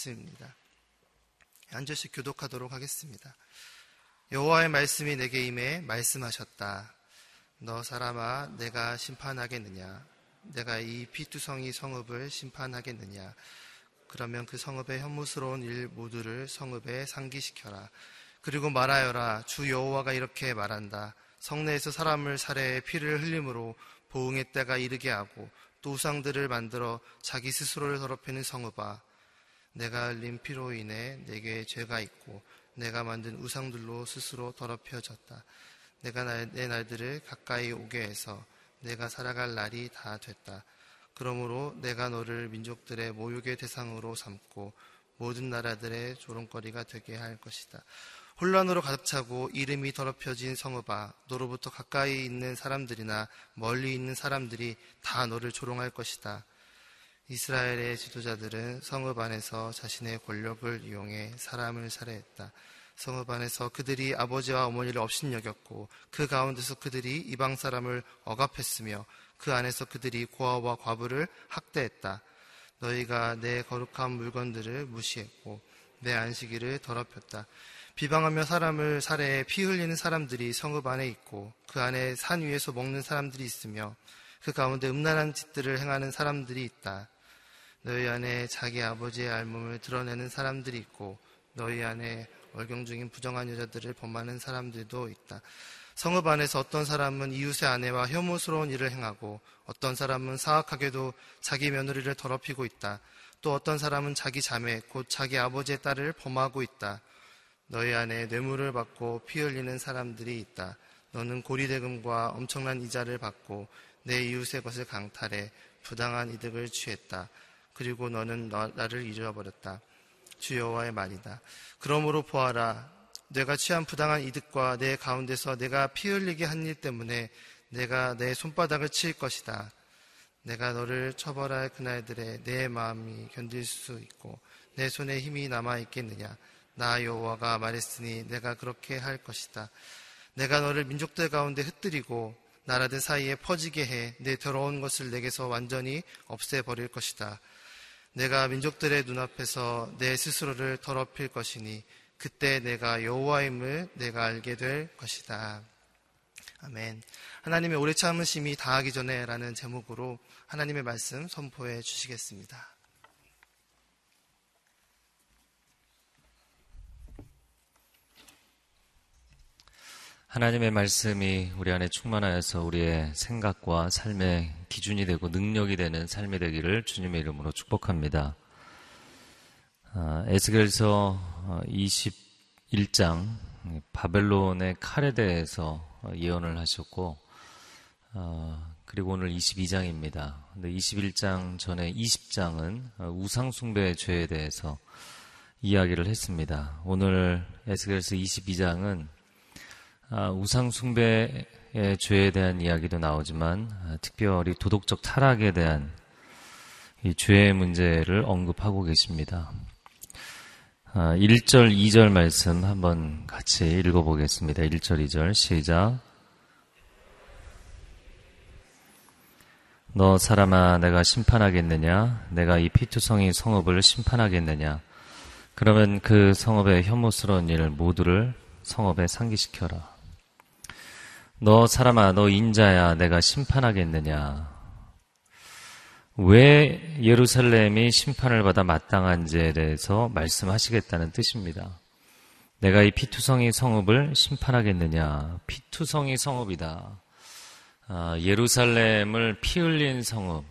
말씀입니다. 한 절씩 교독하도록 하겠습니다. 여호와의 말씀이 내게 임해 말씀하셨다. 너 사람아 내가 심판하겠느냐? 내가 이 피투성이 성읍을 심판하겠느냐? 그러면 그 성읍의 혐오스러운 일 모두를 성읍에 상기시켜라. 그리고 말하여라. 주 여호와가 이렇게 말한다. 성내에서 사람을 살해 피를 흘림으로 보응의 때가 이르게 하고 또 우상들을 만들어 자기 스스로를 더럽히는 성읍아. 내가 흘린 피로 인해 내게 죄가 있고 내가 만든 우상들로 스스로 더럽혀졌다. 내가 내 날들을 가까이 오게 해서 내가 살아갈 날이 다 됐다. 그러므로 내가 너를 민족들의 모욕의 대상으로 삼고 모든 나라들의 조롱거리가 되게 할 것이다. 혼란으로 가득 차고 이름이 더럽혀진 성읍아, 너로부터 가까이 있는 사람들이나 멀리 있는 사람들이 다 너를 조롱할 것이다. 이스라엘의 지도자들은 성읍 안에서 자신의 권력을 이용해 사람을 살해했다. 성읍 안에서 그들이 아버지와 어머니를 업신여겼고 그 가운데서 그들이 이방 사람을 억압했으며 그 안에서 그들이 고아와 과부를 학대했다. 너희가 내 거룩한 물건들을 무시했고 내 안식일을 더럽혔다. 비방하며 사람을 살해해 피 흘리는 사람들이 성읍 안에 있고 그 안에 산 위에서 먹는 사람들이 있으며 그 가운데 음란한 짓들을 행하는 사람들이 있다. 너희 안에 자기 아버지의 알몸을 드러내는 사람들이 있고 너희 안에 월경 중인 부정한 여자들을 범하는 사람들도 있다. 성읍 안에서 어떤 사람은 이웃의 아내와 혐오스러운 일을 행하고 어떤 사람은 사악하게도 자기 며느리를 더럽히고 있다. 또 어떤 사람은 자기 자매, 곧 자기 아버지의 딸을 범하고 있다. 너희 안에 뇌물을 받고 피 흘리는 사람들이 있다. 너는 고리대금과 엄청난 이자를 받고 내 이웃의 것을 강탈해 부당한 이득을 취했다. 그리고 너는 나를 잃어버렸다. 주 여호와의 말이다. 그러므로 보아라. 내가 취한 부당한 이득과 내 가운데서 내가 피 흘리게 한 일 때문에 내가 내 손바닥을 칠 것이다. 내가 너를 처벌할 그날들에 내 마음이 견딜 수 있고 내 손에 힘이 남아 있겠느냐? 나 여호와가 말했으니 내가 그렇게 할 것이다. 내가 너를 민족들 가운데 흩뜨리고 나라들 사이에 퍼지게 해 내 더러운 것을 내게서 완전히 없애버릴 것이다. 내가 민족들의 눈앞에서 내 스스로를 더럽힐 것이니 그때 내가 여호와임을 내가 알게 될 것이다. 아멘. 하나님의 오래 참으심이 다하기 전에라는 제목으로 하나님의 말씀 선포해 주시겠습니다. 하나님의 말씀이 우리 안에 충만하여서 우리의 생각과 삶의 기준이 되고 능력이 되는 삶이 되기를 주님의 이름으로 축복합니다. 아, 에스겔서 21장 바벨론의 칼에 대해서 예언을 하셨고 아, 그리고 오늘 22장입니다. 근데 21장 전에 20장은 우상 숭배 죄에 대해서 이야기를 했습니다. 오늘 에스겔서 22장은 아, 우상숭배의 죄에 대한 이야기도 나오지만 아, 특별히 도덕적 타락에 대한 이 죄의 문제를 언급하고 계십니다. 1절, 아, 2절 말씀 한번 같이 읽어보겠습니다. 1절, 2절 시작. 너 사람아 내가 심판하겠느냐? 내가 이 피투성이 성읍을 심판하겠느냐? 그러면 그 성읍의 혐오스러운 일 모두를 성읍에 상기시켜라. 너 사람아, 너 인자야, 내가 심판하겠느냐? 왜 예루살렘이 심판을 받아 마땅한지에 대해서 말씀하시겠다는 뜻입니다. 내가 이 피투성이 성읍을 심판하겠느냐? 피투성이 성읍이다. 아, 예루살렘을 피 흘린 성읍.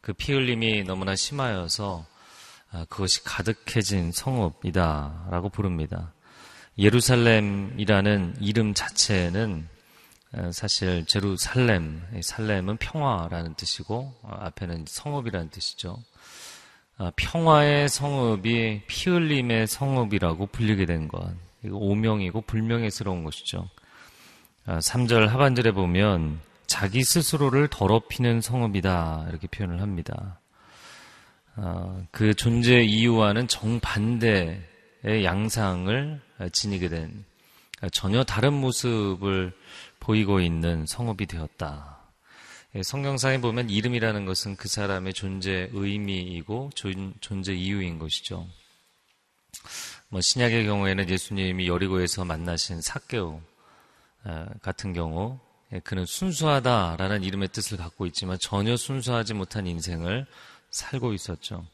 그 피 흘림이 너무나 심하여서 아, 그것이 가득해진 성읍이다. 라고 부릅니다. 예루살렘이라는 이름 자체는 사실 제루살렘, 살렘은 평화라는 뜻이고 어, 앞에는 성읍이라는 뜻이죠. 아, 평화의 성읍이 피 흘림의 성읍이라고 불리게 된 것. 이거 오명이고 불명예스러운 것이죠. 3절 아, 하반절에 보면 자기 스스로를 더럽히는 성읍이다 이렇게 표현을 합니다. 아, 그 존재 이유와는 정반대의 양상을 지니게 된 전혀 다른 모습을 보이고 있는 성읍이 되었다. 예, 성경상에 보면 이름이라는 것은 그 사람의 존재 의미이고 존재 이유인 것이죠. 뭐 신약의 경우에는 예수님이 여리고에서 만나신 사개오 어, 같은 경우 예, 그는 순수하다라는 이름의 뜻을 갖고 있지만 전혀 순수하지 못한 인생을 살고 있었죠.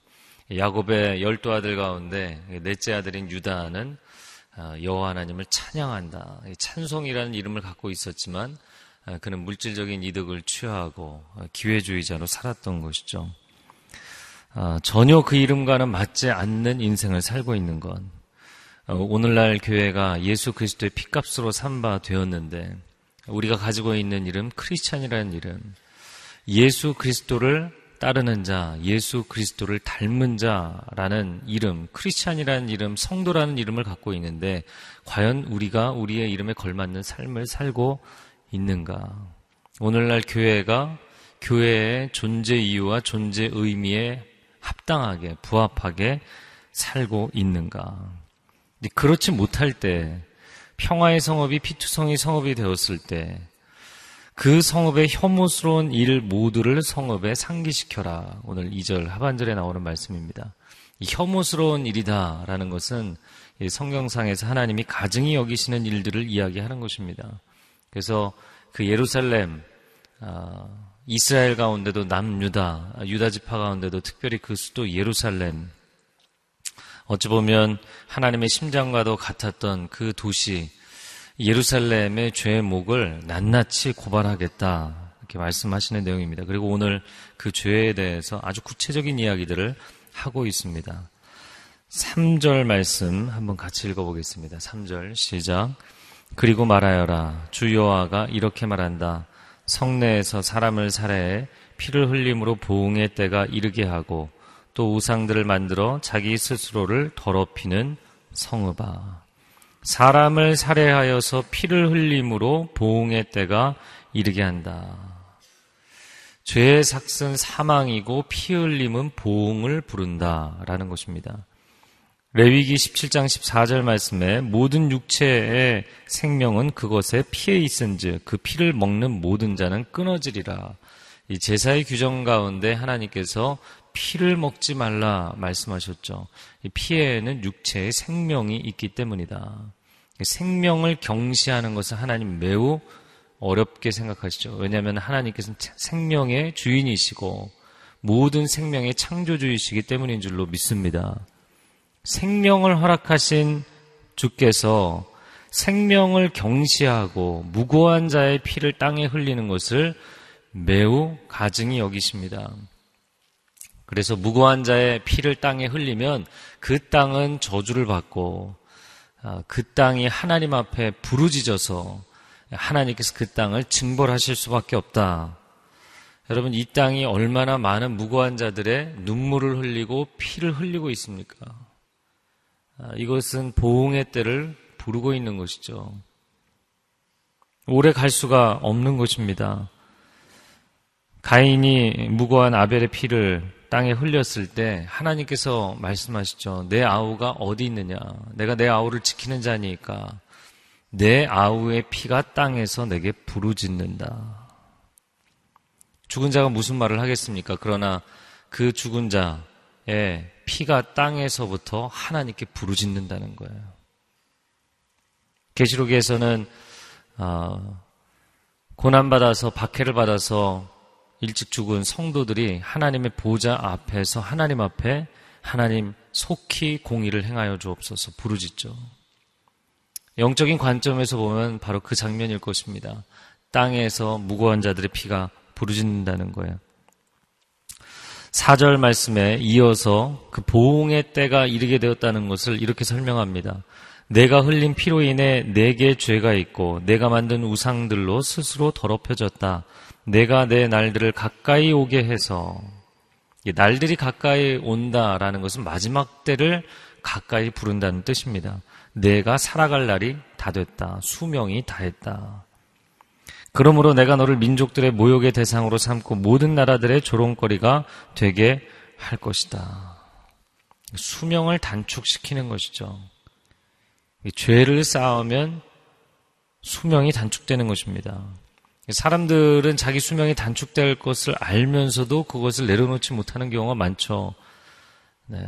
야곱의 열두 아들 가운데 넷째 아들인 유다는 어, 여호와 하나님을 찬양한다. 찬송이라는 이름을 갖고 있었지만 어, 그는 물질적인 이득을 취하고 어, 기회주의자로 살았던 것이죠. 전혀 그 이름과는 맞지 않는 인생을 살고 있는 건 오늘날 교회가 예수 그리스도의 피값으로 삼바 되었는데 우리가 가지고 있는 이름 크리스찬이라는 이름 예수 그리스도를 따르는 자, 예수 그리스도를 닮은 자라는 이름, 크리스찬이라는 이름, 성도라는 이름을 갖고 있는데 과연 우리가 우리의 이름에 걸맞는 삶을 살고 있는가? 오늘날 교회가 교회의 존재 이유와 존재 의미에 합당하게 부합하게 살고 있는가? 그렇지 못할 때 평화의 성업이 피투성의 성업이 되었을 때 그 성읍의 혐오스러운 일 모두를 성읍에 상기시켜라. 오늘 2절 하반절에 나오는 말씀입니다. 이 혐오스러운 일이다라는 것은 성경상에서 하나님이 가증히 여기시는 일들을 이야기하는 것입니다. 그래서 그 예루살렘, 아, 이스라엘 가운데도 남유다, 유다 지파 가운데도 특별히 그 수도 예루살렘, 어찌 보면 하나님의 심장과도 같았던 그 도시, 예루살렘의 죄목을 낱낱이 고발하겠다. 이렇게 말씀하시는 내용입니다. 그리고 오늘 그 죄에 대해서 아주 구체적인 이야기들을 하고 있습니다. 3절 말씀 한번 같이 읽어보겠습니다. 3절 시작. 그리고 말하여라. 주 여호와가 이렇게 말한다. 성내에서 사람을 살해해 피를 흘림으로 보응의 때가 이르게 하고 또 우상들을 만들어 자기 스스로를 더럽히는 성읍아. 사람을 살해하여서 피를 흘림으로 보응의 때가 이르게 한다. 죄의 삭은 사망이고 피 흘림은 보응을 부른다라는 것입니다. 레위기 17장 14절 말씀에 모든 육체의 생명은 그것에 피해 있은즉 그 피를 먹는 모든 자는 끊어지리라. 이 제사의 규정 가운데 하나님께서 피를 먹지 말라 말씀하셨죠. 이 피에는 육체의 생명이 있기 때문이다. 생명을 경시하는 것은 하나님 매우 어렵게 생각하시죠. 왜냐하면 하나님께서는 생명의 주인이시고 모든 생명의 창조주이시기 때문인 줄로 믿습니다. 생명을 허락하신 주께서 생명을 경시하고 무고한 자의 피를 땅에 흘리는 것을 매우 가증히 여기십니다. 그래서 무고한 자의 피를 땅에 흘리면 그 땅은 저주를 받고 아, 그 땅이 하나님 앞에 부르짖어서 하나님께서 그 땅을 징벌하실 수밖에 없다. 여러분 이 땅이 얼마나 많은 무고한 자들의 눈물을 흘리고 피를 흘리고 있습니까? 아, 이것은 보응의 때를 부르고 있는 것이죠. 오래 갈 수가 없는 것입니다. 가인이 무고한 아벨의 피를 땅에 흘렸을 때 하나님께서 말씀하시죠. 내 아우가 어디 있느냐? 내가 내 아우를 지키는 자니까 내 아우의 피가 땅에서 내게 부르짖는다. 죽은 자가 무슨 말을 하겠습니까? 그러나 그 죽은 자의 피가 땅에서부터 하나님께 부르짖는다는 거예요. 계시록에서는 어, 고난 받아서 박해를 받아서 일찍 죽은 성도들이 하나님의 보좌 앞에서 하나님 앞에 하나님 속히 공의를 행하여 주옵소서 부르짖죠. 영적인 관점에서 보면 바로 그 장면일 것입니다. 땅에서 무고한 자들의 피가 부르짖는다는 거예요. 4절 말씀에 이어서 그 보응의 때가 이르게 되었다는 것을 이렇게 설명합니다. 내가 흘린 피로 인해 내게 죄가 있고 내가 만든 우상들로 스스로 더럽혀졌다. 내가 내 날들을 가까이 오게 해서 날들이 가까이 온다라는 것은 마지막 때를 가까이 부른다는 뜻입니다. 내가 살아갈 날이 다 됐다. 수명이 다했다. 그러므로 내가 너를 민족들의 모욕의 대상으로 삼고 모든 나라들의 조롱거리가 되게 할 것이다. 수명을 단축시키는 것이죠. 죄를 쌓으면 수명이 단축되는 것입니다. 사람들은 자기 수명이 단축될 것을 알면서도 그것을 내려놓지 못하는 경우가 많죠. 네.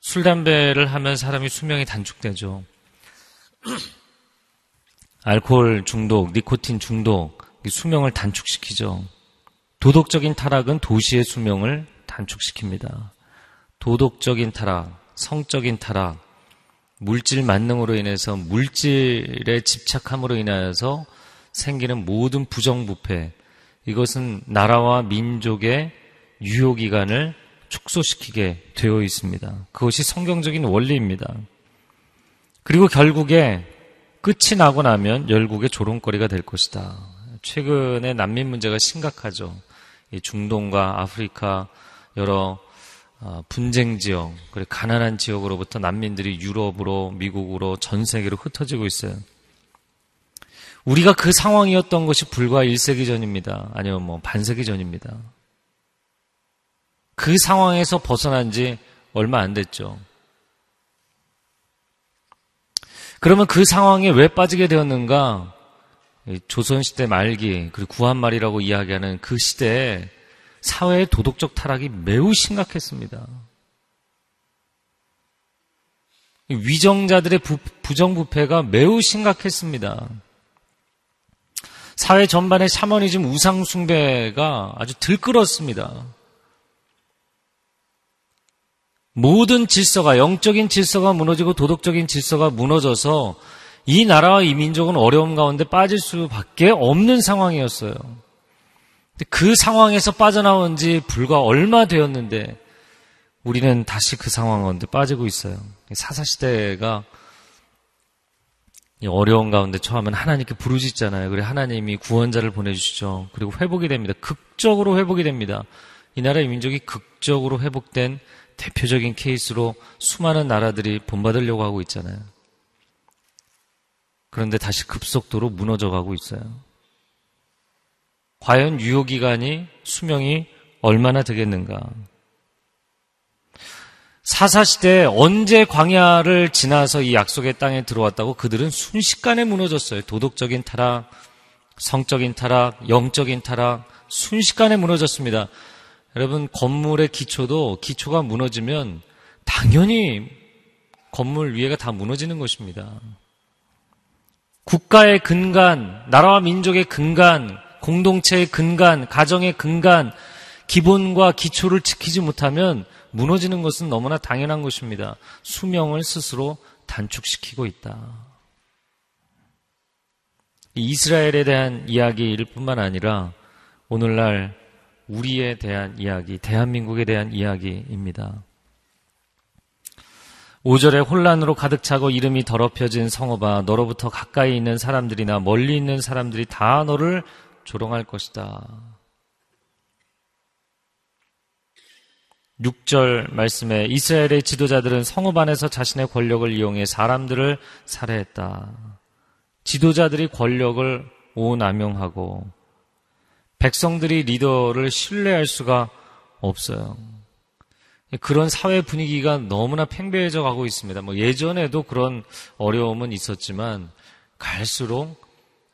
술, 담배를 하면 사람이 수명이 단축되죠. 알코올 중독, 니코틴 중독, 수명을 단축시키죠. 도덕적인 타락은 도시의 수명을 단축시킵니다. 도덕적인 타락, 성적인 타락, 물질 만능으로 인해서 물질에 집착함으로 인하여서 생기는 모든 부정부패, 이것은 나라와 민족의 유효 기간을 축소시키게 되어 있습니다. 그것이 성경적인 원리입니다. 그리고 결국에 끝이 나고 나면 열국의 조롱거리가 될 것이다. 최근에 난민 문제가 심각하죠. 중동과 아프리카 여러 어, 분쟁 지역, 그리고 가난한 지역으로부터 난민들이 유럽으로, 미국으로, 전 세계로 흩어지고 있어요. 우리가 그 상황이었던 것이 불과 1세기 전입니다. 아니면 뭐 반세기 전입니다. 그 상황에서 벗어난 지 얼마 안 됐죠. 그러면 그 상황에 왜 빠지게 되었는가? 조선시대 말기, 그리고 구한말이라고 이야기하는 그 시대에 사회의 도덕적 타락이 매우 심각했습니다. 위정자들의 부, 부정부패가 매우 심각했습니다. 사회 전반의 샤머니즘 우상 숭배가 아주 들끓었습니다. 모든 질서가, 영적인 질서가 무너지고 도덕적인 질서가 무너져서 이 나라와 이 민족은 어려움 가운데 빠질 수밖에 없는 상황이었어요. 그 상황에서 빠져나온 지 불과 얼마 되었는데 우리는 다시 그 상황 가운데 빠지고 있어요. 사사시대가 어려운 가운데 처하면 하나님께 부르짖잖아요. 그래 하나님이 구원자를 보내주시죠. 그리고 회복이 됩니다. 극적으로 회복이 됩니다. 이 나라의 민족이 극적으로 회복된 대표적인 케이스로 수많은 나라들이 본받으려고 하고 있잖아요. 그런데 다시 급속도로 무너져 가고 있어요. 과연 유효기간이 수명이 얼마나 되겠는가? 사사시대에 언제 광야를 지나서 이 약속의 땅에 들어왔다고 그들은 순식간에 무너졌어요. 도덕적인 타락, 성적인 타락, 영적인 타락, 순식간에 무너졌습니다. 여러분, 건물의 기초도 기초가 무너지면 당연히 건물 위에가 다 무너지는 것입니다. 국가의 근간, 나라와 민족의 근간, 공동체의 근간, 가정의 근간, 기본과 기초를 지키지 못하면 무너지는 것은 너무나 당연한 것입니다. 수명을 스스로 단축시키고 있다. 이스라엘에 대한 이야기일 뿐만 아니라 오늘날 우리에 대한 이야기, 대한민국에 대한 이야기입니다. 5절에 혼란으로 가득 차고 이름이 더럽혀진 성읍아 너로부터 가까이 있는 사람들이나 멀리 있는 사람들이 다 너를 조롱할 것이다. 6절 말씀에 이스라엘의 지도자들은 성읍 안에서 자신의 권력을 이용해 사람들을 살해했다. 지도자들이 권력을 오남용하고 백성들이 리더를 신뢰할 수가 없어요. 그런 사회 분위기가 너무나 팽배해져 가고 있습니다. 뭐 예전에도 그런 어려움은 있었지만 갈수록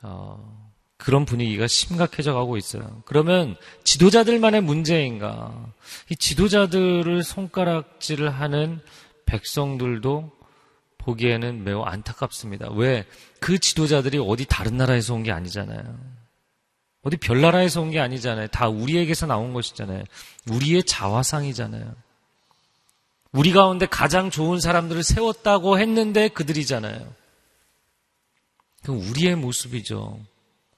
어, 그런 분위기가 심각해져 가고 있어요. 그러면 지도자들만의 문제인가? 이 지도자들을 손가락질을 하는 백성들도 보기에는 매우 안타깝습니다. 왜? 그 지도자들이 어디 다른 나라에서 온 게 아니잖아요. 어디 별 나라에서 온 게 아니잖아요. 다 우리에게서 나온 것이잖아요. 우리의 자화상이잖아요. 우리 가운데 가장 좋은 사람들을 세웠다고 했는데 그들이잖아요. 그럼 우리의 모습이죠.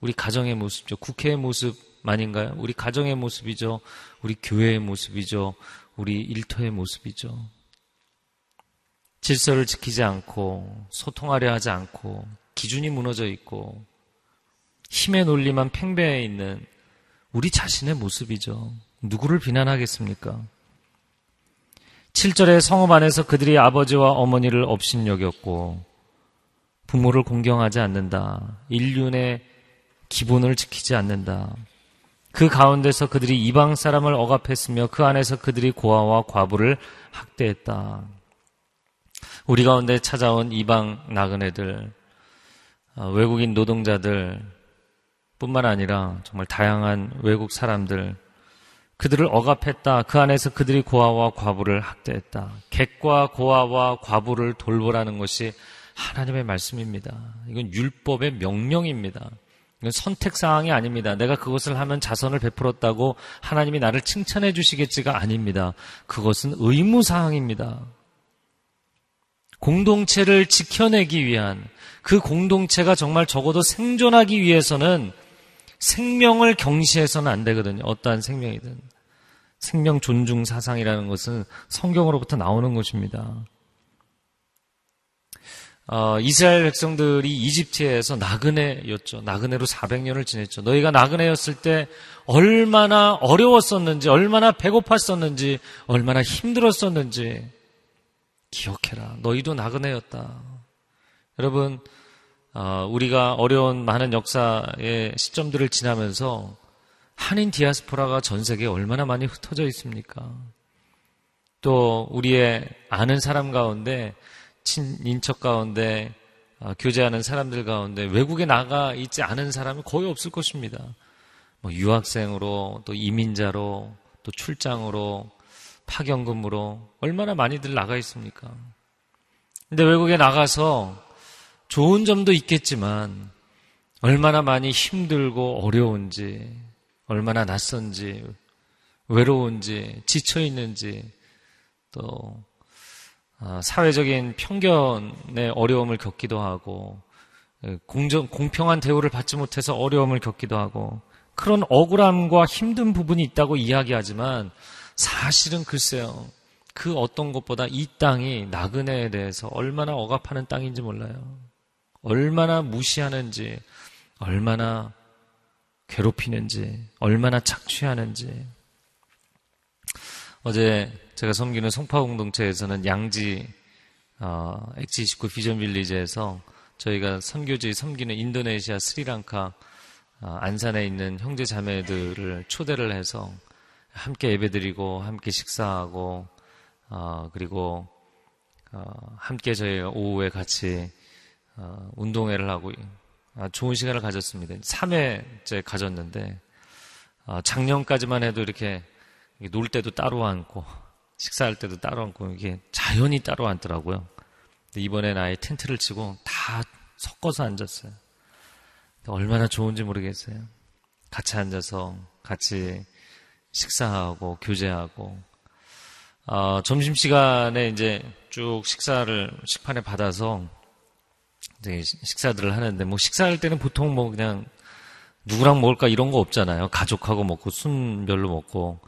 우리 가정의 모습이죠. 국회의 모습아닌가요? 우리 가정의 모습이죠. 우리 교회의 모습이죠. 우리 일터의 모습이죠. 질서를 지키지 않고 소통하려 하지 않고 기준이 무너져 있고 힘의 논리만 팽배해 있는 우리 자신의 모습이죠. 누구를 비난하겠습니까? 7절에 성읍 안에서 그들이 아버지와 어머니를 업신여겼고 부모를 공경하지 않는다. 인륜의 기본을 지키지 않는다. 그 가운데서 그들이 이방 사람을 억압했으며 그 안에서 그들이 고아와 과부를 학대했다. 우리 가운데 찾아온 이방 나그네들, 어, 외국인 노동자들, 뿐만 아니라 정말 다양한 외국 사람들, 그들을 억압했다. 그 안에서 그들이 고아와 과부를 학대했다. 객과 고아와 과부를 돌보라는 것이 하나님의 말씀입니다. 이건 율법의 명령입니다. 선택 사항이 아닙니다. 내가 그것을 하면 자선을 베풀었다고 하나님이 나를 칭찬해 주시겠지가 아닙니다. 그것은 의무 사항입니다. 공동체를 지켜내기 위한 그 공동체가 정말 적어도 생존하기 위해서는 생명을 경시해서는 안 되거든요. 어떠한 생명이든. 생명 존중 사상이라는 것은 성경으로부터 나오는 것입니다. 어, 이스라엘 백성들이 이집트에서 나그네였죠. 나그네로 400년을 지냈죠. 너희가 나그네였을 때 얼마나 어려웠었는지, 얼마나 배고팠었는지, 얼마나 힘들었었는지 기억해라. 너희도 나그네였다. 여러분, 어, 우리가 어려운 많은 역사의 시점들을 지나면서 한인 디아스포라가 전 세계에 얼마나 많이 흩어져 있습니까? 또 우리의 아는 사람 가운데 친인척 가운데 어, 교제하는 사람들 가운데 외국에 나가 있지 않은 사람이 거의 없을 것입니다. 뭐 유학생으로 또 이민자로 또 출장으로 파견금으로 얼마나 많이들 나가 있습니까? 근데 외국에 나가서 좋은 점도 있겠지만 얼마나 많이 힘들고 어려운지, 얼마나 낯선지, 외로운지, 지쳐 있는지, 또 아, 사회적인 편견의 어려움을 겪기도 하고 예, 공정 공평한 대우를 받지 못해서 어려움을 겪기도 하고 그런 억울함과 힘든 부분이 있다고 이야기하지만 사실은 글쎄요 그 어떤 것보다 이 땅이 나그네에 대해서 얼마나 억압하는 땅인지 몰라요. 얼마나 무시하는지, 얼마나 괴롭히는지, 얼마나 착취하는지. 어제 제가 섬기는 송파 공동체에서는 양지 어, 엑지29 비전 빌리지에서 저희가 선교지 섬기는 인도네시아, 스리랑카 어, 안산에 있는 형제 자매들을 초대를 해서 함께 예배드리고 함께 식사하고 어, 그리고 어, 함께 저희가 오후에 같이 어, 운동회를 하고 아, 좋은 시간을 가졌습니다. 3회째 가졌는데 어, 작년까지만 해도 이렇게 놀 때도 따로 앉고 식사할 때도 따로 앉고 이게 자연히 따로 앉더라고요. 이번엔 아예 텐트를 치고 다 섞어서 앉았어요. 얼마나 좋은지 모르겠어요. 같이 앉아서 같이 식사하고 교제하고 어, 점심 시간에 이제 쭉 식사를 식판에 받아서 식사들을 하는데 뭐 식사할 때는 보통 뭐 그냥 누구랑 먹을까 이런 거 없잖아요. 가족하고 먹고 순별로 먹고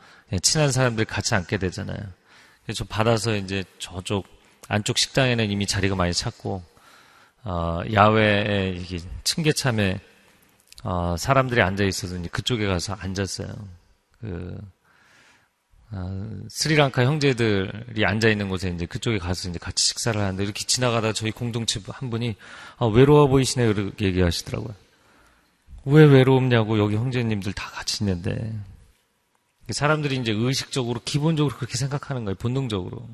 친한 사람들 같이 앉게 되잖아요. 그래서 받아서 이제 저쪽 안쪽 식당에는 이미 자리가 많이 찼고 어, 야외에 이게 층계참에 어, 사람들이 앉아 있어서 그쪽에 가서 앉았어요. 그 어, 스리랑카 형제들이 앉아 있는 곳에 이제 그쪽에 가서 이제 같이 식사를 하는데 이렇게 지나가다 저희 공동체 한 분이 아, 외로워 보이시네요 이렇게 얘기하시더라고요. 왜 외로움냐고 여기 형제님들 다 같이 있는데 사람들이 이제 의식적으로 기본적으로 그렇게 생각하는 거예요 본능적으로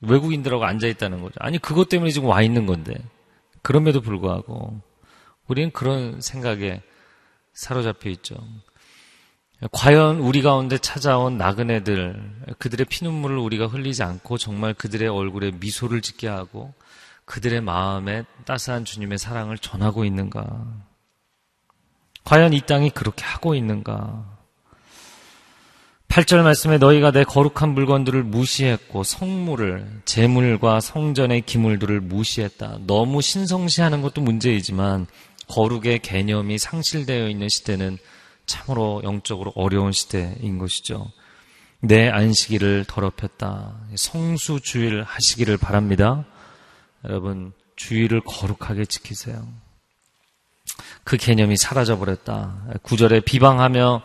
외국인들하고 앉아 있다는 거죠. 아니 그것 때문에 지금 와 있는 건데 그럼에도 불구하고 우리는 그런 생각에 사로잡혀 있죠. 과연 우리 가운데 찾아온 나그네들, 그들의 피눈물을 우리가 흘리지 않고 정말 그들의 얼굴에 미소를 짓게 하고 그들의 마음에 따스한 주님의 사랑을 전하고 있는가? 과연 이 땅이 그렇게 하고 있는가? 8절 말씀에 너희가 내 거룩한 물건들을 무시했고 성물을 재물과 성전의 기물들을 무시했다. 너무 신성시하는 것도 문제이지만 거룩의 개념이 상실되어 있는 시대는 참으로 영적으로 어려운 시대인 것이죠. 내 안식일을 더럽혔다. 성수 주일 하시기를 바랍니다. 여러분, 주일을 거룩하게 지키세요. 그 개념이 사라져 버렸다. 구절에 비방하며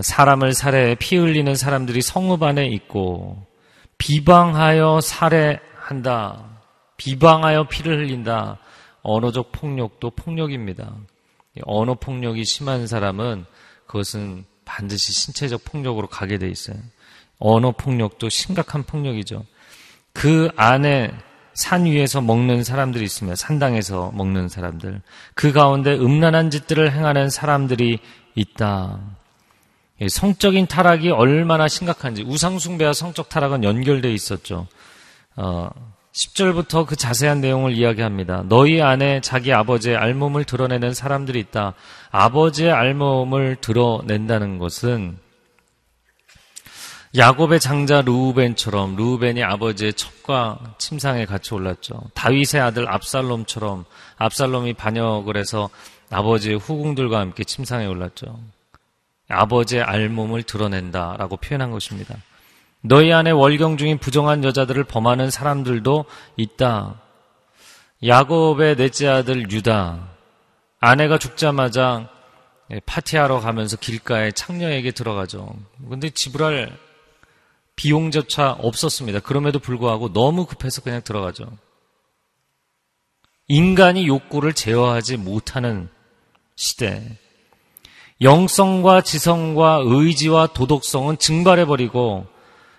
사람을 살해 피 흘리는 사람들이 성읍 안에 있고 비방하여 살해한다. 비방하여 피를 흘린다. 언어적 폭력도 폭력입니다. 언어 폭력이 심한 사람은 그것은 반드시 신체적 폭력으로 가게 돼 있어요. 언어 폭력도 심각한 폭력이죠. 그 안에 산 위에서 먹는 사람들이 있으며 산당에서 먹는 사람들. 그 가운데 음란한 짓들을 행하는 사람들이 있다. 예, 성적인 타락이 얼마나 심각한지 우상숭배와 성적 타락은 연결되어 있었죠. 어, 10절부터 그 자세한 내용을 이야기합니다. 너희 안에 자기 아버지의 알몸을 드러내는 사람들이 있다. 아버지의 알몸을 드러낸다는 것은 야곱의 장자 루우벤처럼 루우벤이 아버지의 첩과 침상에 같이 올랐죠. 다윗의 아들 압살롬처럼 압살롬이 반역을 해서 아버지의 후궁들과 함께 침상에 올랐죠. 아버지의 알몸을 드러낸다 라고 표현한 것입니다. 너희 안에 월경 중인 부정한 여자들을 범하는 사람들도 있다. 야곱의 넷째 아들 유다. 아내가 죽자마자 파티하러 가면서 길가에 창녀에게 들어가죠. 근데 지불할 비용조차 없었습니다. 그럼에도 불구하고 너무 급해서 그냥 들어가죠. 인간이 욕구를 제어하지 못하는 시대. 영성과 지성과 의지와 도덕성은 증발해버리고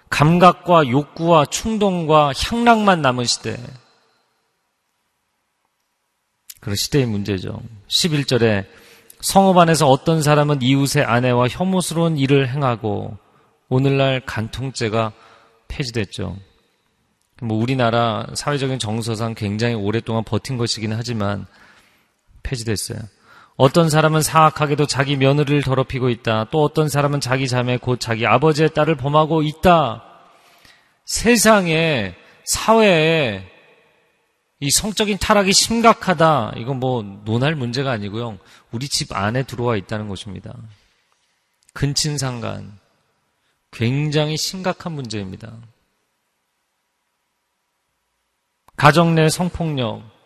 감각과 욕구와 충동과 향락만 남은 시대. 그런 시대의 문제죠. 11절에 성읍 안에서 어떤 사람은 이웃의 아내와 혐오스러운 일을 행하고 오늘날 간통죄가 폐지됐죠. 뭐 우리나라 사회적인 정서상 굉장히 오랫동안 버틴 것이긴 하지만 폐지됐어요. 어떤 사람은 사악하게도 자기 며느리를 더럽히고 있다. 또 어떤 사람은 자기 자매 곧 자기 아버지의 딸을 범하고 있다. 세상에 사회에 이 성적인 타락이 심각하다. 이건 뭐 논할 문제가 아니고요. 우리 집 안에 들어와 있다는 것입니다. 근친상간 굉장히 심각한 문제입니다. 가정 내 성폭력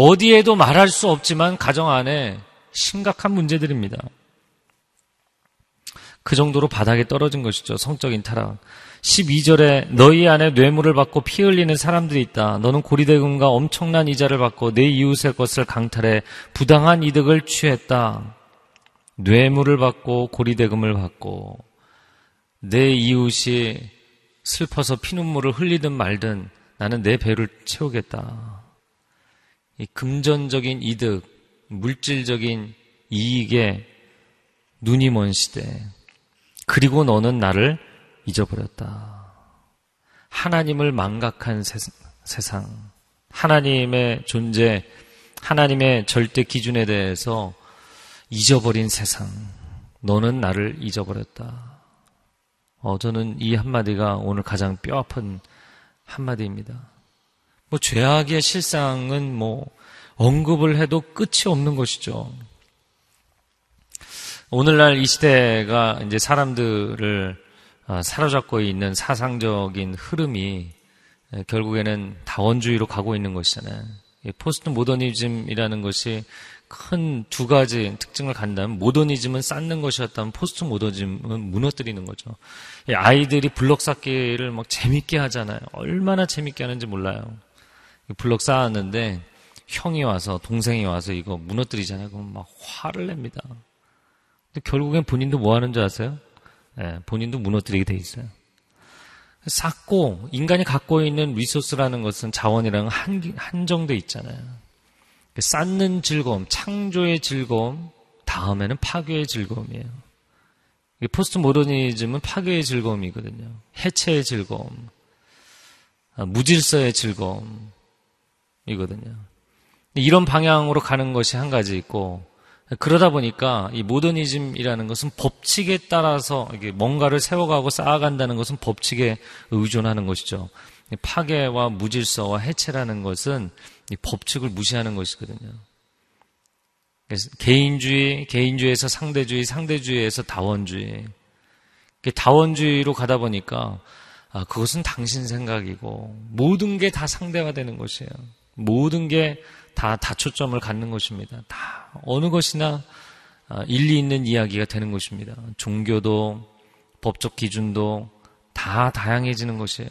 어디에도 말할 수 없지만 가정 안에 심각한 문제들입니다. 그 정도로 바닥에 떨어진 것이죠. 성적인 타락. 12절에 너희 안에 뇌물을 받고 피 흘리는 사람들이 있다. 너는 고리대금과 엄청난 이자를 받고 내 이웃의 것을 강탈해 부당한 이득을 취했다. 뇌물을 받고 고리대금을 받고 내 이웃이 슬퍼서 피눈물을 흘리든 말든 나는 내 배를 채우겠다. 이 금전적인 이득, 물질적인 이익에 눈이 먼 시대. 그리고 너는 나를 잊어버렸다. 하나님을 망각한 세상. 하나님의 존재, 하나님의 절대 기준에 대해서 잊어버린 세상. 너는 나를 잊어버렸다. 어, 저는 이 한마디가 오늘 가장 뼈 아픈 한마디입니다. 뭐 죄악의 실상은 뭐 언급을 해도 끝이 없는 것이죠. 오늘날 이 시대가 이제 사람들을 어, 사로잡고 있는 사상적인 흐름이 결국에는 다원주의로 가고 있는 것이잖아요. 포스트 모더니즘이라는 것이 큰 두 가지 특징을 간다면 모더니즘은 쌓는 것이었다면 포스트 모더니즘은 무너뜨리는 거죠. 아이들이 블록 쌓기를 막 재밌게 하잖아요. 얼마나 재밌게 하는지 몰라요. 블럭 쌓았는데 형이 와서 동생이 와서 이거 무너뜨리잖아요. 그럼 막 화를 냅니다. 근데 결국엔 본인도 뭐 하는 줄 아세요? 네, 본인도 무너뜨리게 돼 있어요. 쌓고 인간이 갖고 있는 resource라는 것은 자원이랑 한, 한정돼 있잖아요. 쌓는 즐거움, 창조의 즐거움, 다음에는 파괴의 즐거움이에요. 포스트 모더니즘은 파괴의 즐거움이거든요. 해체의 즐거움, 아, 무질서의 즐거움, 이거든요. 이런 방향으로 가는 것이 한 가지 있고 그러다 보니까 이 모더니즘이라는 것은 법칙에 따라서 뭔가를 세워가고 쌓아간다는 것은 법칙에 의존하는 것이죠. 파괴와 무질서와 해체라는 것은 법칙을 무시하는 것이거든요. 개인주의, 개인주의에서 상대주의, 상대주의에서 다원주의. 다원주의로 가다 보니까 아, 그것은 당신 생각이고 모든 게 다 상대화되는 것이에요. 모든 게 다 다초점을 갖는 것입니다. 다 어느 것이나 아, 일리 있는 이야기가 되는 것입니다. 종교도 법적 기준도 다 다양해지는 것이에요.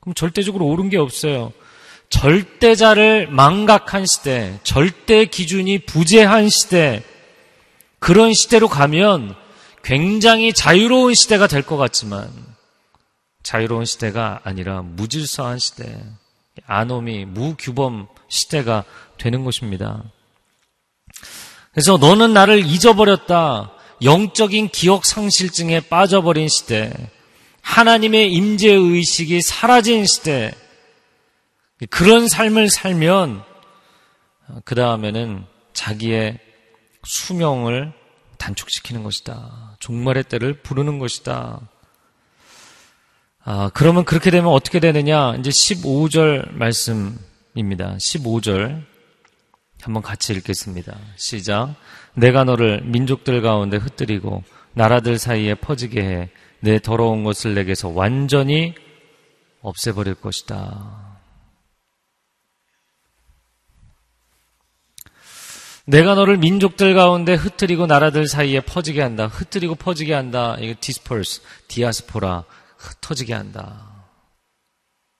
그럼 절대적으로 옳은 게 없어요. 절대자를 망각한 시대, 절대 기준이 부재한 시대, 그런 시대로 가면 굉장히 자유로운 시대가 될 것 같지만, 자유로운 시대가 아니라 무질서한 시대, 아노미, 무규범 시대가 되는 것입니다. 그래서 너는 나를 잊어버렸다. 영적인 기억 상실증에 빠져버린 시대, 하나님의 임재 의식이 사라진 시대, 그런 삶을 살면 그 다음에는 자기의 수명을 단축시키는 것이다. 종말의 때를 부르는 것이다. 아, 그러면 그렇게 되면 어떻게 되느냐? 이제 15절 말씀입니다. 15절. 한번 같이 읽겠습니다. 시작. 내가 너를 민족들 가운데 흩뜨리고 나라들 사이에 퍼지게 해. 내 더러운 것을 내게서 완전히 없애버릴 것이다. 내가 너를 민족들 가운데 흩뜨리고 나라들 사이에 퍼지게 한다. 흩뜨리고 퍼지게 한다. 이거 disperse, 디아스포라, 흩어지게 한다.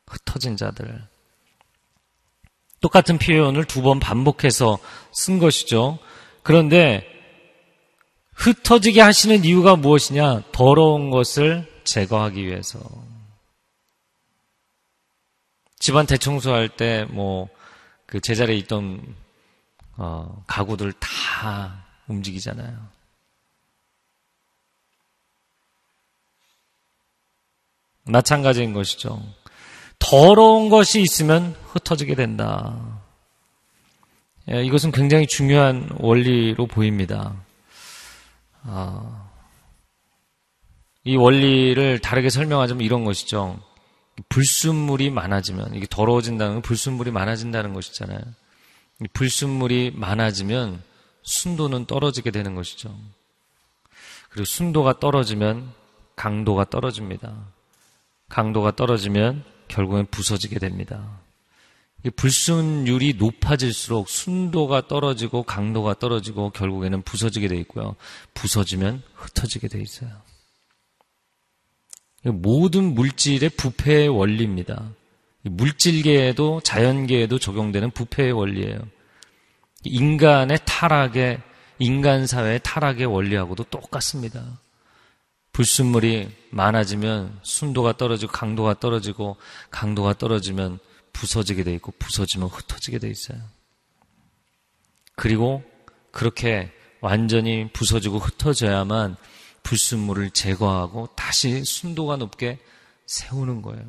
흩어진 자들. 똑같은 표현을 두 번 반복해서 쓴 것이죠. 그런데 흩어지게 하시는 이유가 무엇이냐? 더러운 것을 제거하기 위해서. 집안 대청소할 때, 뭐, 그 제자리에 있던, 어, 가구들 다 움직이잖아요. 마찬가지인 것이죠. 더러운 것이 있으면 흩어지게 된다. 예, 이것은 굉장히 중요한 원리로 보입니다. 아, 이 원리를 다르게 설명하자면 이런 것이죠. 불순물이 많아지면, 이게 더러워진다는 건 불순물이 많아진다는 것이잖아요. 불순물이 많아지면 순도는 떨어지게 되는 것이죠. 그리고 순도가 떨어지면 강도가 떨어집니다. 강도가 떨어지면 결국엔 부서지게 됩니다. 불순율이 높아질수록 순도가 떨어지고 강도가 떨어지고 결국에는 부서지게 돼 있고요. 부서지면 흩어지게 돼 있어요. 모든 물질의 부패의 원리입니다. 물질계에도 자연계에도 적용되는 부패의 원리예요. 인간의 타락의 인간 사회의 타락의 원리하고도 똑같습니다. 불순물이 많아지면 순도가 떨어지고 강도가 떨어지고 강도가 떨어지면 부서지게 돼 있고 부서지면 흩어지게 돼 있어요. 그리고 그렇게 완전히 부서지고 흩어져야만 불순물을 제거하고 다시 순도가 높게 세우는 거예요.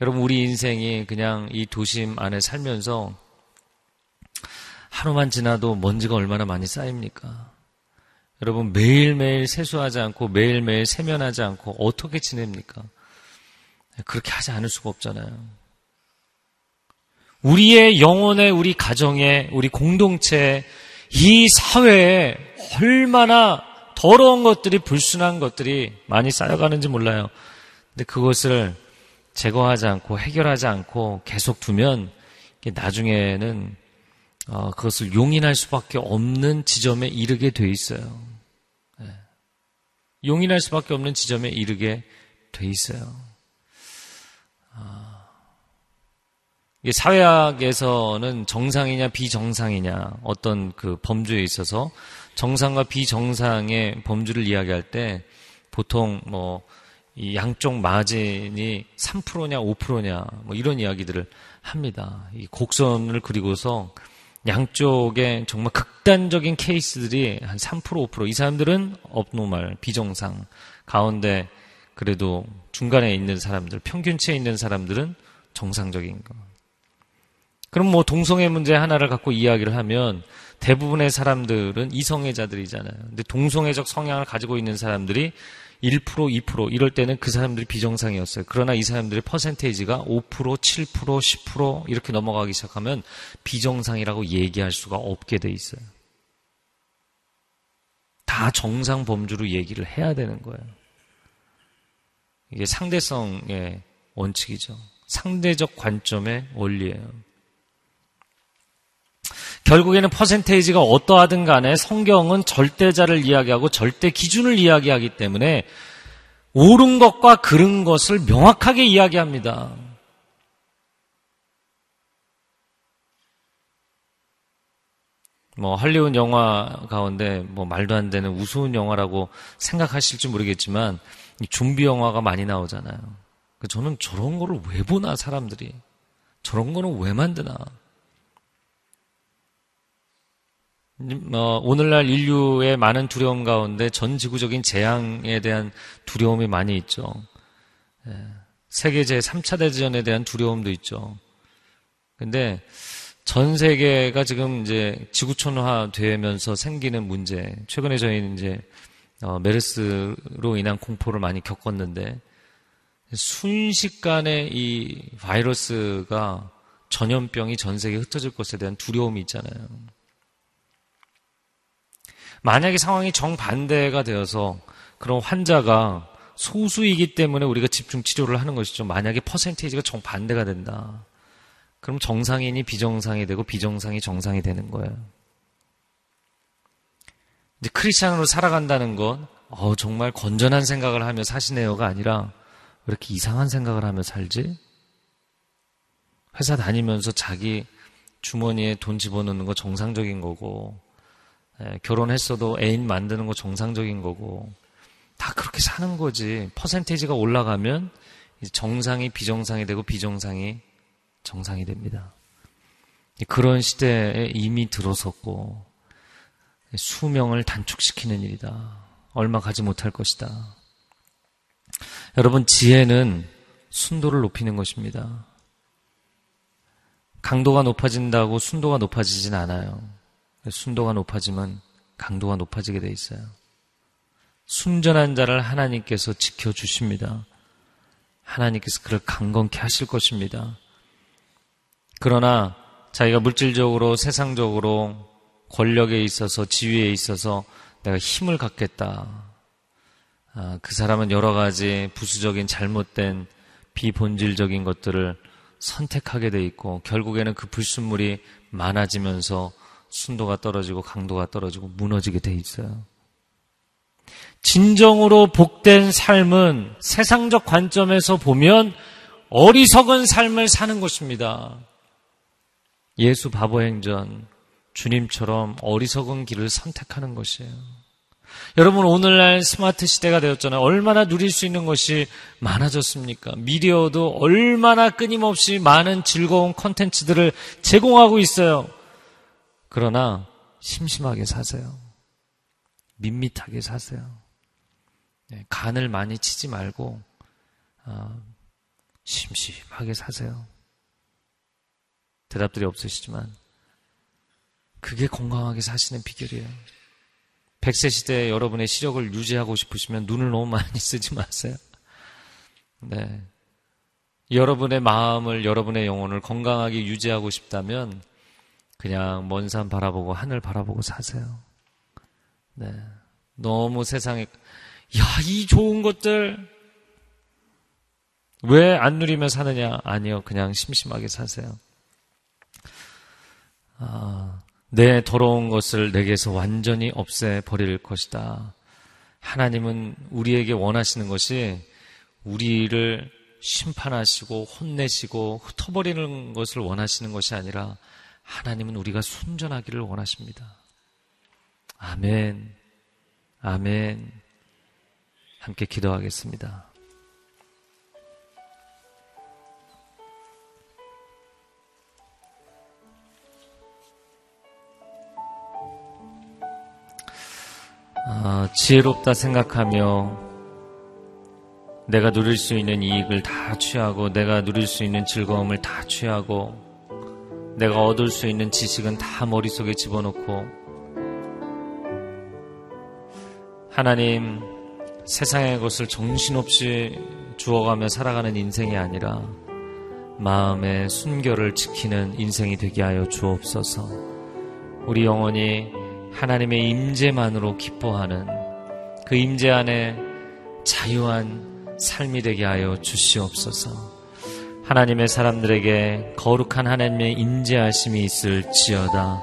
여러분 우리 인생이 그냥 이 도심 안에 살면서 하루만 지나도 먼지가 얼마나 많이 쌓입니까? 여러분 매일매일 세수하지 않고 매일매일 세면하지 않고 어떻게 지냅니까? 그렇게 하지 않을 수가 없잖아요. 우리의 영혼에, 우리 가정에, 우리 공동체에, 이 사회에 얼마나 더러운 것들이, 불순한 것들이 많이 쌓여가는지 몰라요. 근데 그것을 제거하지 않고 해결하지 않고 계속 두면 나중에는 어, 그것을 용인할 수밖에 없는 지점에 이르게 돼 있어요. 용인할 수밖에 없는 지점에 이르게 돼 있어요. 아, 사회학에서는 정상이냐 비정상이냐 어떤 그 범주에 있어서 정상과 비정상의 범주를 이야기할 때 보통 뭐 이 양쪽 마진이 3%냐 5%냐 뭐 이런 이야기들을 합니다. 이 곡선을 그리고서 양쪽에 정말 극단적인 케이스들이 한 3% 5%이 사람들은 업노말 비정상 가운데 그래도 중간에 있는 사람들 평균치에 있는 사람들은 정상적인 거. 그럼 뭐 동성애 문제 하나를 갖고 이야기를 하면 대부분의 사람들은 이성애자들이잖아요. 근데 동성애적 성향을 가지고 있는 사람들이 1%, 2% 이럴 때는 그 사람들이 비정상이었어요. 그러나 이 사람들의 퍼센테이지가 5%, 7%, 10% 이렇게 넘어가기 시작하면 비정상이라고 얘기할 수가 없게 돼 있어요. 다 정상 범주로 얘기를 해야 되는 거예요. 이게 상대성의 원칙이죠. 상대적 관점의 원리예요. 결국에는 퍼센테이지가 어떠하든 간에 성경은 절대자를 이야기하고 절대 기준을 이야기하기 때문에 옳은 것과 그른 것을 명확하게 이야기합니다. 뭐 할리우드 영화 가운데 뭐 말도 안 되는 우스운 영화라고 생각하실지 모르겠지만 좀비 영화가 많이 나오잖아요. 그 저는 저런 거를 왜 보나 사람들이 저런 거는 왜 만드나? 어, 오늘날 인류의 많은 두려움 가운데 전 지구적인 재앙에 대한 두려움이 많이 있죠. 예, 세계 제3차 대전에 대한 두려움도 있죠. 근데 전 세계가 지금 이제 지구촌화 되면서 생기는 문제, 최근에 저희는 이제 어, 메르스로 인한 공포를 많이 겪었는데 순식간에 이 바이러스가 전염병이 전 세계에 흩어질 것에 대한 두려움이 있잖아요. 만약에 상황이 정반대가 되어서 그런 환자가 소수이기 때문에 우리가 집중 치료를 하는 것이죠. 만약에 퍼센테이지가 정반대가 된다. 그럼 정상인이 비정상이 되고 비정상이 정상이 되는 거예요. 이제 크리스천으로 살아간다는 건 어, 정말 건전한 생각을 하며 사시네요가 아니라 왜 이렇게 이상한 생각을 하며 살지? 회사 다니면서 자기 주머니에 돈 집어넣는 거 정상적인 거고 예, 결혼했어도 애인 만드는 거 정상적인 거고 다 그렇게 사는 거지. 퍼센테이지가 올라가면 정상이 비정상이 되고 비정상이 정상이 됩니다. 그런 시대에 이미 들어섰고 수명을 단축시키는 일이다. 얼마 가지 못할 것이다. 여러분 지혜는 순도를 높이는 것입니다. 강도가 높아진다고 순도가 높아지진 않아요. 순도가 높아지면 강도가 높아지게 돼 있어요. 순전한 자를 하나님께서 지켜주십니다. 하나님께서 그를 강건케 하실 것입니다. 그러나 자기가 물질적으로 세상적으로 권력에 있어서 지위에 있어서 내가 힘을 갖겠다. 아, 그 사람은 여러 가지 부수적인 잘못된 비본질적인 것들을 선택하게 돼 있고 결국에는 그 불순물이 많아지면서 순도가 떨어지고 강도가 떨어지고 무너지게 돼 있어요. 진정으로 복된 삶은 세상적 관점에서 보면 어리석은 삶을 사는 것입니다. 예수 바보 행전, 주님처럼 어리석은 길을 선택하는 것이에요. 여러분, 오늘날 스마트 시대가 되었잖아요. 얼마나 누릴 수 있는 것이 많아졌습니까? 미디어도 얼마나 끊임없이 많은 즐거운 컨텐츠들을 제공하고 있어요. 그러나 심심하게 사세요. 밋밋하게 사세요. 네, 간을 많이 치지 말고 어, 심심하게 사세요. 대답들이 없으시지만 그게 건강하게 사시는 비결이에요. 100세 시대에 여러분의 시력을 유지하고 싶으시면 눈을 너무 많이 쓰지 마세요. 네. 여러분의 마음을, 여러분의 영혼을 건강하게 유지하고 싶다면 그냥 먼 산 바라보고 하늘 바라보고 사세요. 네. 너무 세상에, 야, 이 좋은 것들 왜 안 누리며 사느냐? 아니요. 그냥 심심하게 사세요. 아, 내 더러운 것을 내게서 완전히 없애 버릴 것이다. 하나님은 우리에게 원하시는 것이 우리를 심판하시고 혼내시고 흩어버리는 것을 원하시는 것이 아니라 하나님은 우리가 순전하기를 원하십니다. 아멘. 아멘. 함께 기도하겠습니다. 아, 지혜롭다 생각하며 내가 누릴 수 있는 이익을 다 취하고 내가 누릴 수 있는 즐거움을 다 취하고 내가 얻을 수 있는 지식은 다 머릿속에 집어넣고 하나님 세상의 것을 정신없이 주어가며 살아가는 인생이 아니라 마음의 순결을 지키는 인생이 되게 하여 주옵소서. 우리 영혼이 하나님의 임재만으로 기뻐하는 그 임재 안에 자유한 삶이 되게 하여 주시옵소서. 하나님의 사람들에게 거룩한 하나님의 임재하심이 있을지어다.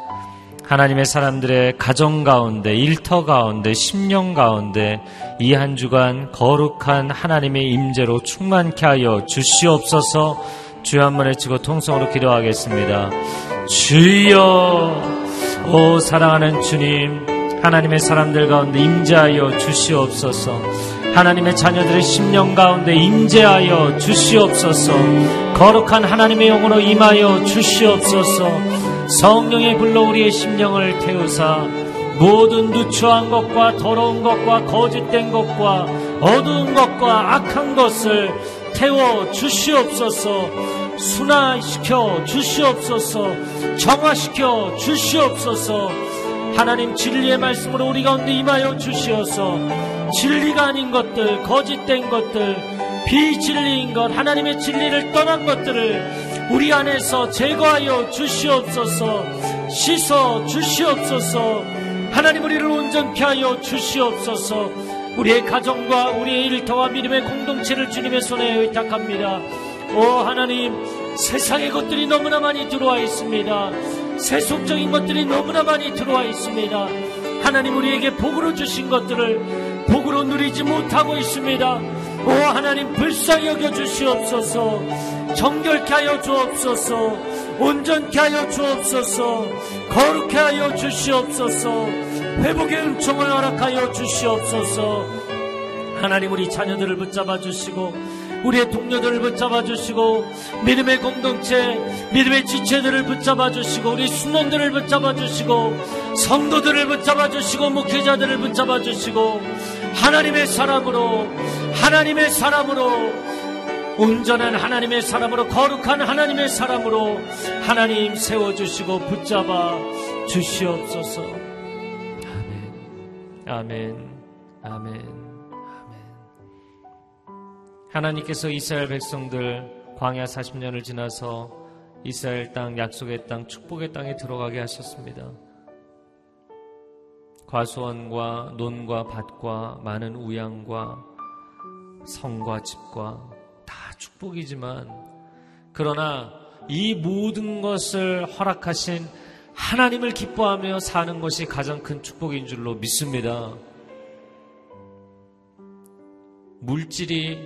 하나님의 사람들의 가정 가운데, 일터 가운데, 심령 가운데 이 한 주간 거룩한 하나님의 임재로 충만케 하여 주시옵소서. 주여 한번 외치고 통성으로 기도하겠습니다. 주여, 오 사랑하는 주님, 하나님의 사람들 가운데 임재하여 주시옵소서. 하나님의 자녀들의 심령 가운데 임재하여 주시옵소서. 거룩한 하나님의 영으로 임하여 주시옵소서. 성령의 불로 우리의 심령을 태우사 모든 누추한 것과 더러운 것과 거짓된 것과 어두운 것과 악한 것을 태워 주시옵소서. 순화시켜 주시옵소서. 정화시켜 주시옵소서. 하나님 진리의 말씀으로 우리 가운데 임하여 주시어서 진리가 아닌 것들 거짓된 것들 비진리인 것 하나님의 진리를 떠난 것들을 우리 안에서 제거하여 주시옵소서 씻어 주시옵소서 하나님 우리를 온전케 하여 주시옵소서 우리의 가정과 우리의 일터와 믿음의 공동체를 주님의 손에 의탁합니다. 오 하나님 세상의 것들이 너무나 많이 들어와 있습니다. 세속적인 것들이 너무나 많이 들어와 있습니다. 하나님 우리에게 복으로 주신 것들을 복으로 누리지 못하고 있습니다. 오 하나님 불쌍히 여겨 주시옵소서. 정결케 하여 주옵소서. 온전케 하여 주옵소서. 거룩케 하여 주시옵소서. 회복의 은총을 허락하여 주시옵소서. 하나님 우리 자녀들을 붙잡아 주시고 우리의 동료들을 붙잡아 주시고 믿음의 공동체, 믿음의 지체들을 붙잡아 주시고 우리 순원들을 붙잡아 주시고 성도들을 붙잡아 주시고 목회자들을 붙잡아 주시고 하나님의 사람으로 하나님의 사람으로 온전한 하나님의 사람으로 거룩한 하나님의 사람으로 하나님 세워 주시고 붙잡아 주시옵소서. 아멘. 아멘. 아멘. 하나님께서 이스라엘 백성들 광야 40년을 지나서 이스라엘 땅, 약속의 땅, 축복의 땅에 들어가게 하셨습니다. 과수원과 논과 밭과 많은 우양과 성과 집과 다 축복이지만 그러나 이 모든 것을 허락하신 하나님을 기뻐하며 사는 것이 가장 큰 축복인 줄로 믿습니다. 물질이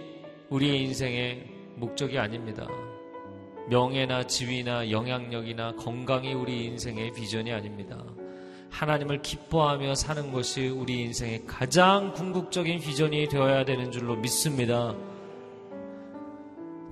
우리의 인생의 목적이 아닙니다. 명예나 지위나 영향력이나 건강이 우리 인생의 비전이 아닙니다. 하나님을 기뻐하며 사는 것이 우리 인생의 가장 궁극적인 비전이 되어야 되는 줄로 믿습니다.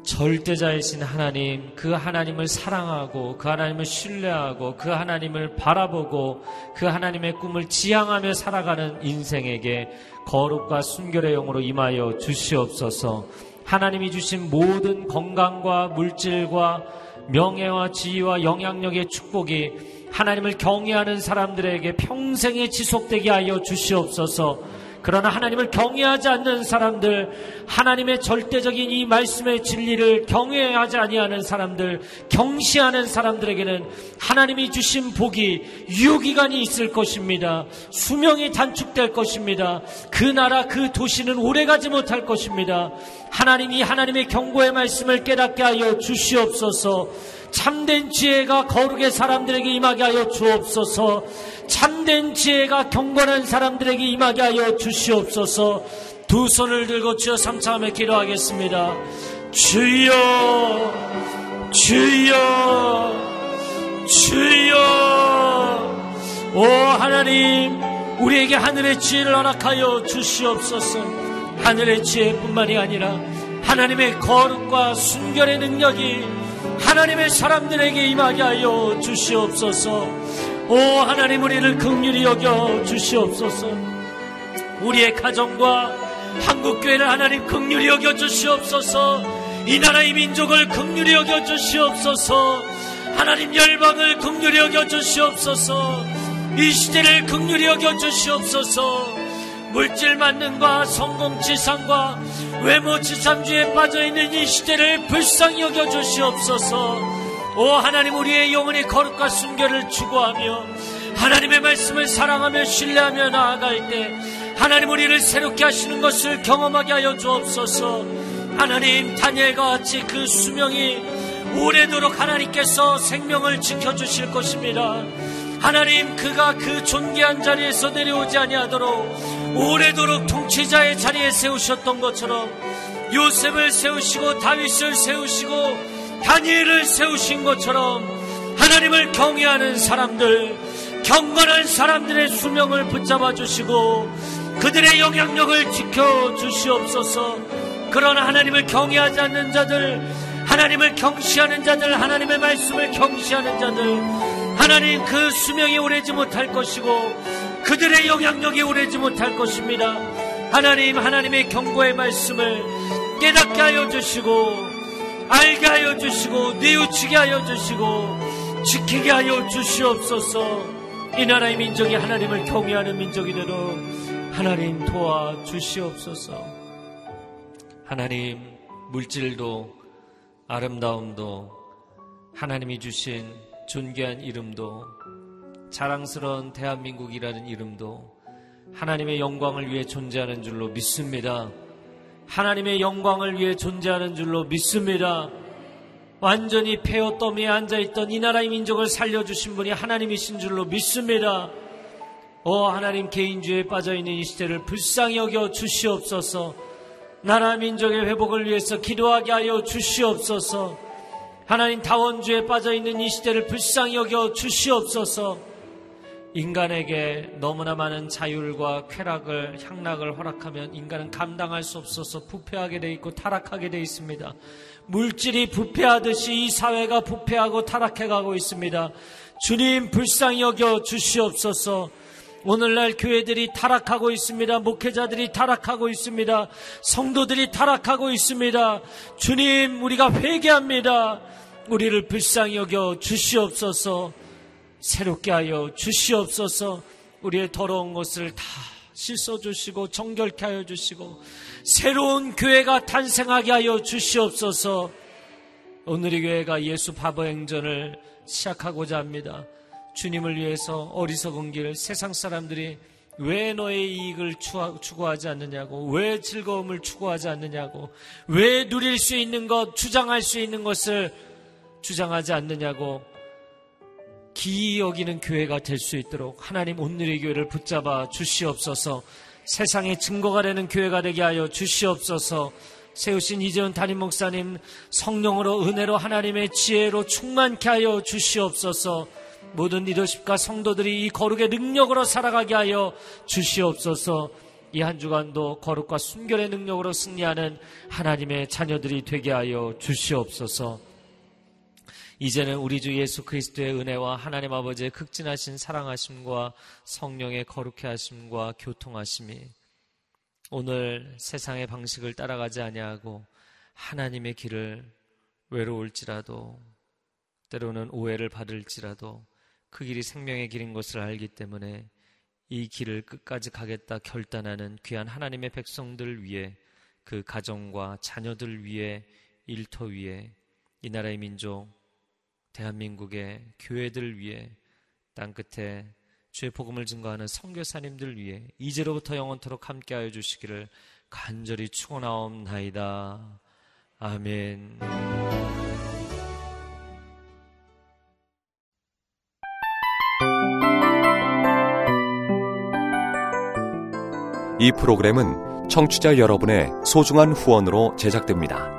절대자이신 하나님, 그 하나님을 사랑하고, 그 하나님을 신뢰하고, 그 하나님을 바라보고, 그 하나님의 꿈을 지향하며 살아가는 인생에게 거룩과 순결의 영으로 임하여 주시옵소서. 하나님이 주신 모든 건강과 물질과 명예와 지위와 영향력의 축복이 하나님을 경외하는 사람들에게 평생에 지속되게 하여 주시옵소서. 그러나 하나님을 경외하지 않는 사람들, 하나님의 절대적인 이 말씀의 진리를 경외하지 아니하는 사람들, 경시하는 사람들에게는 하나님이 주신 복이 유효기간이 있을 것입니다. 수명이 단축될 것입니다. 그 나라, 그 도시는 오래가지 못할 것입니다. 하나님이 하나님의 경고의 말씀을 깨닫게 하여 주시옵소서. 참된 지혜가 거룩의 사람들에게 임하게 하여 주옵소서. 참된 지혜가 경건한 사람들에게 임하게 하여 주시옵소서. 두 손을 들고 주여 삼창하며 기도하겠습니다. 주여, 주여, 주여. 오 하나님, 우리에게 하늘의 지혜를 허락하여 주시옵소서. 하늘의 지혜뿐만이 아니라 하나님의 거룩과 순결의 능력이 하나님의 사람들에게 임하게 하여 주시옵소서. 오 하나님 우리를 극률히 여겨 주시옵소서. 우리의 가정과 한국교회를 하나님 극률히 여겨 주시옵소서. 이 나라의 민족을 극률히 여겨 주시옵소서. 하나님 열방을 극률히 여겨 주시옵소서. 이 시대를 극률히 여겨 주시옵소서. 물질 만능과 성공 지상과 외모 지상주의에 빠져있는 이 시대를 불쌍히 여겨 주시옵소서. 오 하나님 우리의 영혼의 거룩과 순결을 추구하며 하나님의 말씀을 사랑하며 신뢰하며 나아갈 때 하나님 우리를 새롭게 하시는 것을 경험하게 하여 주옵소서. 하나님 다니엘과 같이 그 수명이 오래도록 하나님께서 생명을 지켜주실 것입니다. 하나님 그가 그 존귀한 자리에서 내려오지 아니하도록 오래도록 통치자의 자리에 세우셨던 것처럼 요셉을 세우시고 다윗을 세우시고 다니엘을 세우신 것처럼 하나님을 경외하는 사람들 경건한 사람들의 수명을 붙잡아 주시고 그들의 영향력을 지켜 주시옵소서. 그러나 하나님을 경외하지 않는 자들, 하나님을 경시하는 자들, 하나님의 말씀을 경시하는 자들, 하나님 그 수명이 오래지 못할 것이고 그들의 영향력이 오래지 못할 것입니다. 하나님, 하나님의 경고의 말씀을 깨닫게 하여 주시고 알게 하여 주시고 뉘우치게 하여 주시고 지키게 하여 주시옵소서. 이 나라의 민족이 하나님을 경외하는 민족이 되도록 하나님 도와 주시옵소서. 하나님 물질도 아름다움도 하나님이 주신 존귀한 이름도 자랑스러운 대한민국이라는 이름도 하나님의 영광을 위해 존재하는 줄로 믿습니다. 하나님의 영광을 위해 존재하는 줄로 믿습니다. 완전히 폐허 더미에 앉아있던 이 나라의 민족을 살려주신 분이 하나님이신 줄로 믿습니다. 오 하나님 개인주의에 빠져있는 이 시대를 불쌍히 여겨 주시옵소서 나라 민족의 회복을 위해서 기도하게 하여 주시옵소서 하나님 다원주에 빠져있는 이 시대를 불쌍히 여겨 주시옵소서 인간에게 너무나 많은 자율과 쾌락을 향락을 허락하면 인간은 감당할 수 없어서 부패하게 돼 있고 타락하게 돼 있습니다. 물질이 부패하듯이 이 사회가 부패하고 타락해 가고 있습니다. 주님 불쌍히 여겨 주시옵소서. 오늘날 교회들이 타락하고 있습니다. 목회자들이 타락하고 있습니다. 성도들이 타락하고 있습니다. 주님 우리가 회개합니다. 우리를 불쌍히 여겨 주시옵소서. 새롭게 하여 주시옵소서 우리의 더러운 것을 다 씻어 주시고 정결케 하여 주시고 새로운 교회가 탄생하게 하여 주시옵소서 오늘의 교회가 예수 바보 행전을 시작하고자 합니다. 주님을 위해서 어리석은 길 세상 사람들이 왜 너의 이익을 추구하지 않느냐고, 왜 즐거움을 추구하지 않느냐고, 왜 누릴 수 있는 것, 주장할 수 있는 것을 주장하지 않느냐고 기이 여기는 교회가 될 수 있도록 하나님 오늘의 교회를 붙잡아 주시옵소서. 세상의 증거가 되는 교회가 되게 하여 주시옵소서. 세우신 이재훈 담임 목사님 성령으로 은혜로 하나님의 지혜로 충만케 하여 주시옵소서. 모든 리더십과 성도들이 이 거룩의 능력으로 살아가게 하여 주시옵소서. 이 한 주간도 거룩과 순결의 능력으로 승리하는 하나님의 자녀들이 되게 하여 주시옵소서 이제는 우리 주 예수 그리스도의 은혜와 하나님 아버지의 극진하신 사랑하심과 성령의 거룩해 하심과 교통하심이 오늘 세상의 방식을 따라가지 아니하고 하나님의 길을 외로울지라도 때로는 오해를 받을지라도 그 길이 생명의 길인 것을 알기 때문에 이 길을 끝까지 가겠다 결단하는 귀한 하나님의 백성들 위해 그 가정과 자녀들 위해 일터 위에 이 나라의 민족 대한민국의 교회들 위해 땅 끝에 주의 복음을 증거하는 선교사님들 위해 이제로부터 영원토록 함께하여 주시기를 간절히 축원하옵나이다. 아멘. 이 프로그램은 청취자 여러분의 소중한 후원으로 제작됩니다.